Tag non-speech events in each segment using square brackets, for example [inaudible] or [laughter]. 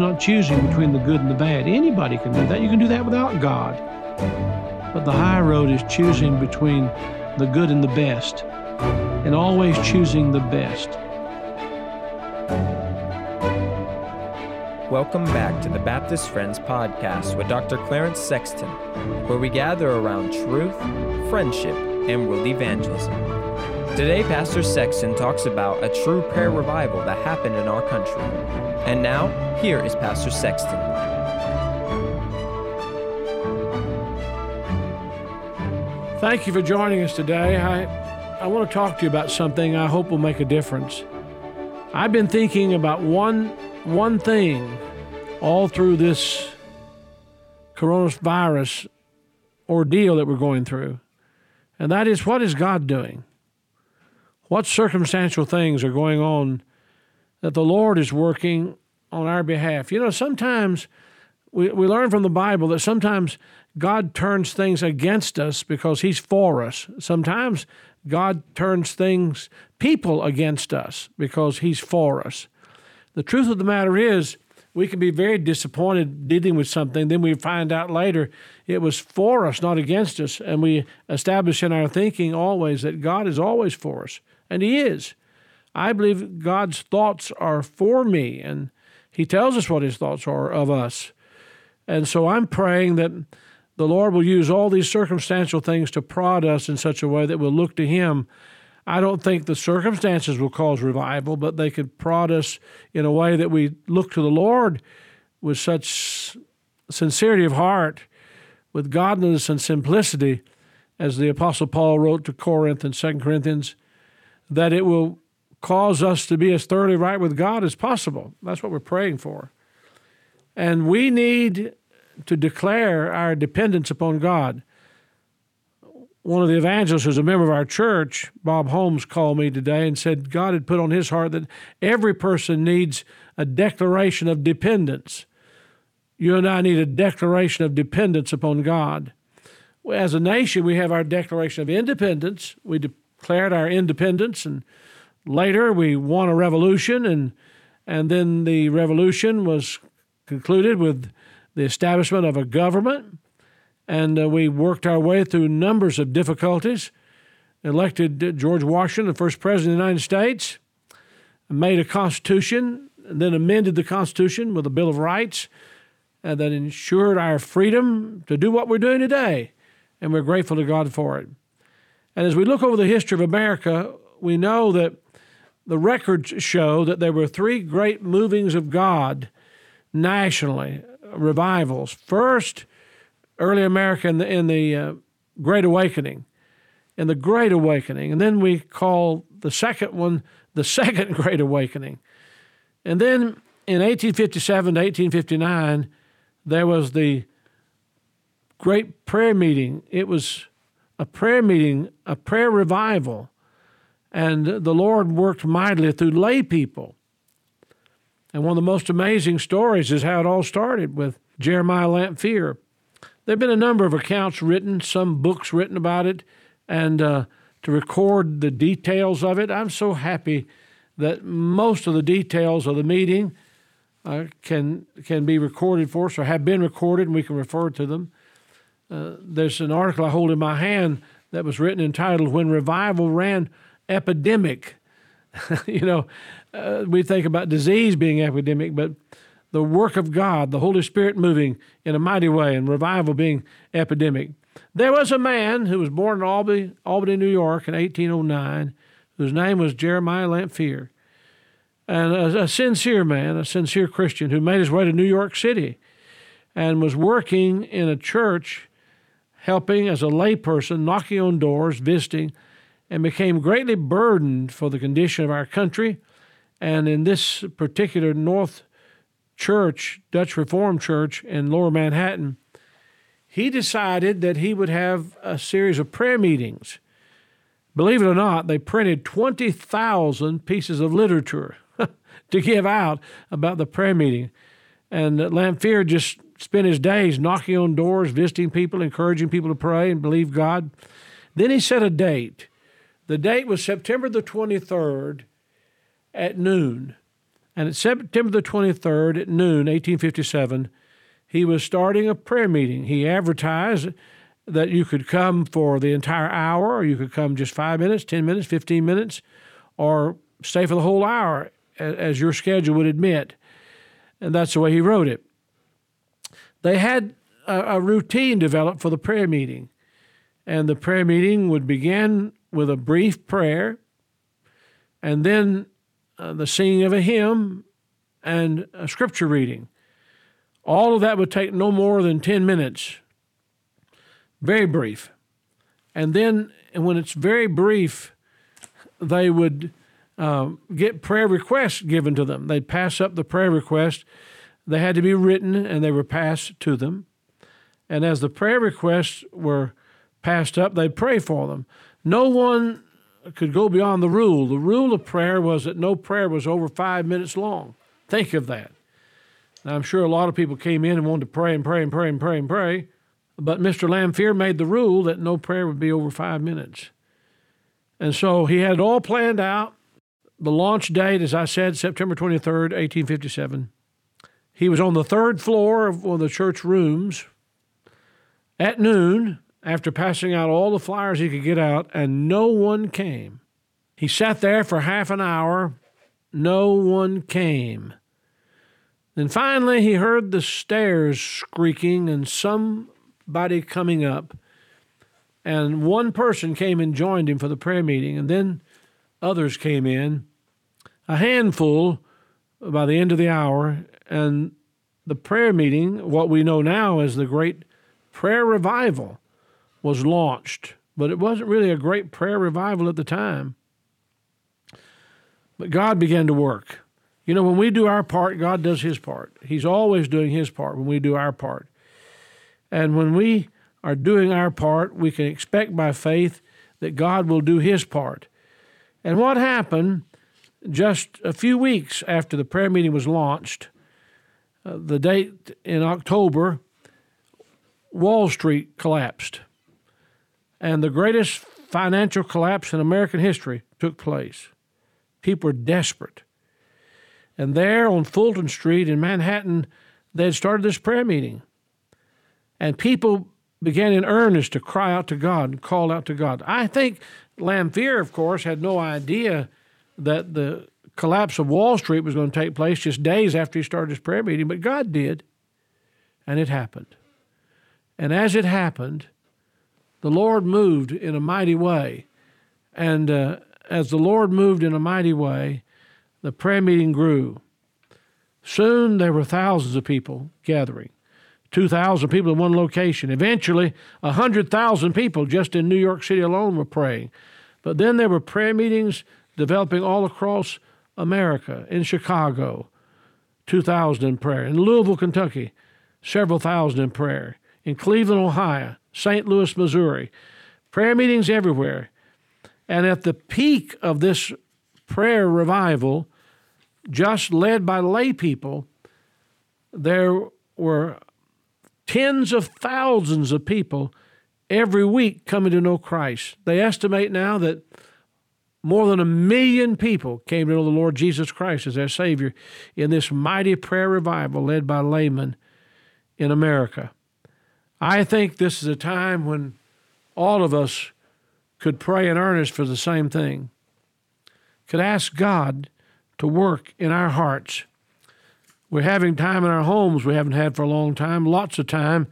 not choosing between the good and the bad. Anybody can do that. You can do that without God. But the high road is choosing between the good and the best, and always choosing the best. Welcome back to the Baptist Friends podcast with Dr. Clarence Sexton, where we gather around truth, friendship, and world evangelism. Today, Pastor Sexton talks about a true prayer revival that happened in our country. And now, here is Pastor Sexton. Thank you for joining us today. I, I want to talk to you about something I hope will make a difference. I've been thinking about one, one thing all through this coronavirus ordeal that we're going through, and that is what is God doing? What circumstantial things are going on that the Lord is working on our behalf? You know, sometimes we, we learn from the Bible that sometimes God turns things against us because He's for us. Sometimes God turns things, people against us because He's for us. The truth of the matter is, we can be very disappointed dealing with something. Then we find out later it was for us, not against us. And we establish in our thinking always that God is always for us. And He is. I believe God's thoughts are for me, and He tells us what His thoughts are of us. And so I'm praying that the Lord will use all these circumstantial things to prod us in such a way that we'll look to Him. I don't think the circumstances will cause revival, but they could prod us in a way that we look to the Lord with such sincerity of heart, with godliness and simplicity, as the Apostle Paul wrote to Corinth and 2 Corinthians, that it will cause us to be as thoroughly right with God as possible. That's what we're praying for. And we need to declare our dependence upon God. One of the evangelists who's a member of our church, Bob Holmes, called me today and said God had put on his heart that every person needs a declaration of dependence. You and I need a declaration of dependence upon God. As a nation, we have our declaration of independence. We declared our independence, and later we won a revolution, and and then the revolution was concluded with the establishment of a government, and uh, we worked our way through numbers of difficulties. Elected George Washington, the first president of the United States, made a constitution, and then amended the Constitution with a Bill of Rights uh, that ensured our freedom to do what we're doing today, and we're grateful to God for it. And as we look over the history of America, we know that the records show that there were three great movings of God nationally revivals. First, early America in the, in the uh, Great Awakening, in the Great Awakening, and then we call the second one the [laughs] Second Great Awakening. And then in 1857 to 1859, there was the great prayer meeting. It was a prayer meeting, a prayer revival, and the Lord worked mightily through lay people and one of the most amazing stories is how it all started with Jeremiah Lanphier. There have been a number of accounts written, some books written about it, and uh, to record the details of it. I'm so happy that most of the details of the meeting uh, can can be recorded for us or have been recorded, and we can refer to them. Uh, there's an article I hold in my hand that was written entitled "When Revival Ran Epidemic." [laughs] you know, uh, we think about disease being epidemic, but the work of God, the Holy Spirit moving in a mighty way, and revival being epidemic. There was a man who was born in Albany, Albany, New York in 1809, whose name was Jeremiah Lanphier, and a, a sincere man, a sincere Christian who made his way to New York City and was working in a church, helping as a layperson, knocking on doors, visiting, and became greatly burdened for the condition of our country and in this particular North Church, Dutch Reformed Church in Lower Manhattan, he decided that he would have a series of prayer meetings. Believe it or not, they printed 20,000 pieces of literature [laughs] to give out about the prayer meeting. And Lanphier just spent his days knocking on doors, visiting people, encouraging people to pray and believe God. Then he set a date. The date was September the 23rd, at noon. And at September the 23rd at noon, 1857, he was starting a prayer meeting. He advertised that you could come for the entire hour, or you could come just five minutes, 10 minutes, 15 minutes, or stay for the whole hour as your schedule would admit. And that's the way he wrote it. They had a, a routine developed for the prayer meeting. And the prayer meeting would begin with a brief prayer and then uh, the singing of a hymn and a scripture reading. All of that would take no more than 10 minutes. Very brief. And then, and when it's very brief, they would uh, get prayer requests given to them. They'd pass up the prayer request. They had to be written and they were passed to them. And as the prayer requests were passed up, they'd pray for them. No one could go beyond the rule. The rule of prayer was that no prayer was over five minutes long. Think of that. Now, I'm sure a lot of people came in and wanted to pray and pray and pray and pray and pray, but Mr. Lanphier made the rule that no prayer would be over five minutes. And so he had it all planned out. The launch date, as I said, September 23rd, 1857. He was on the third floor of one of the church rooms at noon after passing out all the flyers he could get out, and no one came. He sat there for half an hour. No one came. Then finally he heard the stairs squeaking and somebody coming up. And one person came and joined him for the prayer meeting, and then others came in, a handful by the end of the hour, and the prayer meeting, what we know now as the Great Prayer Revival, was launched, but it wasn't really a great prayer revival at the time. But God began to work. You know, when we do our part, God does his part. He's always doing his part when we do our part. And when we are doing our part, we can expect by faith that God will do his part. And what happened just a few weeks after the prayer meeting was launched, uh, the date in October, Wall Street collapsed and the greatest financial collapse in American history took place. People were desperate. And there on Fulton Street in Manhattan, they had started this prayer meeting. And people began in earnest to cry out to God and call out to God. I think Lanphier, of course, had no idea that the collapse of Wall Street was going to take place just days after he started his prayer meeting, but God did. And it happened. And as it happened, the Lord moved in a mighty way. And uh, as the Lord moved in a mighty way, the prayer meeting grew. Soon there were thousands of people gathering, 2,000 people in one location. Eventually, 100,000 people just in New York City alone were praying. But then there were prayer meetings developing all across America, in Chicago, 2,000 in prayer, in Louisville, Kentucky, several thousand in prayer, in Cleveland, Ohio, St. Louis, Missouri, prayer meetings everywhere. And at the peak of this prayer revival, just led by lay people, there were tens of thousands of people every week coming to know Christ. They estimate now that more than a million people came to know the Lord Jesus Christ as their Savior in this mighty prayer revival led by laymen in America. I think this is a time when all of us could pray in earnest for the same thing, could ask God to work in our hearts. We're having time in our homes we haven't had for a long time, lots of time.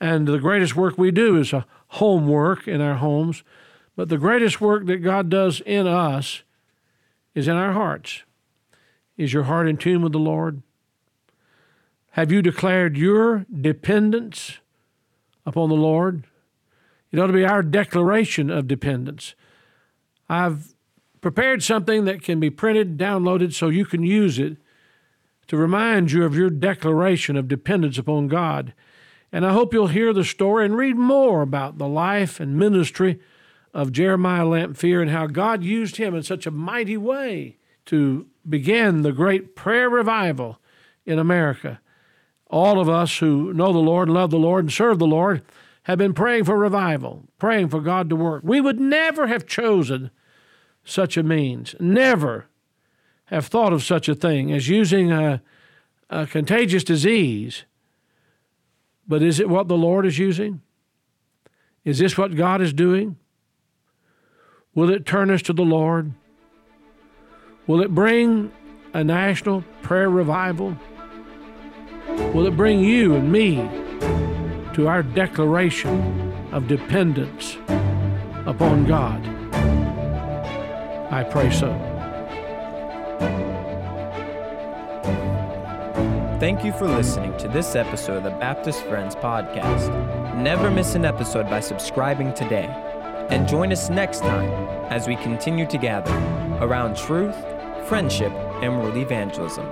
And the greatest work we do is a homework in our homes. But the greatest work that God does in us is in our hearts. Is your heart in tune with the Lord? Have you declared your dependence upon the Lord. It ought to be our declaration of dependence. I've prepared something that can be printed, downloaded, so you can use it to remind you of your declaration of dependence upon God. And I hope you'll hear the story and read more about the life and ministry of Jeremiah Lanphier and how God used him in such a mighty way to begin the great prayer revival in America all of us who know the Lord, love the Lord, and serve the Lord have been praying for revival, praying for God to work. We would never have chosen such a means, never have thought of such a thing as using a, a contagious disease. But is it what the Lord is using? Is this what God is doing? Will it turn us to the Lord? Will it bring a national prayer revival? Will it bring you and me to our declaration of dependence upon God? I pray so. Thank you for listening to this episode of the Baptist Friends Podcast. Never miss an episode by subscribing today. And join us next time as we continue to gather around truth, friendship, and world evangelism.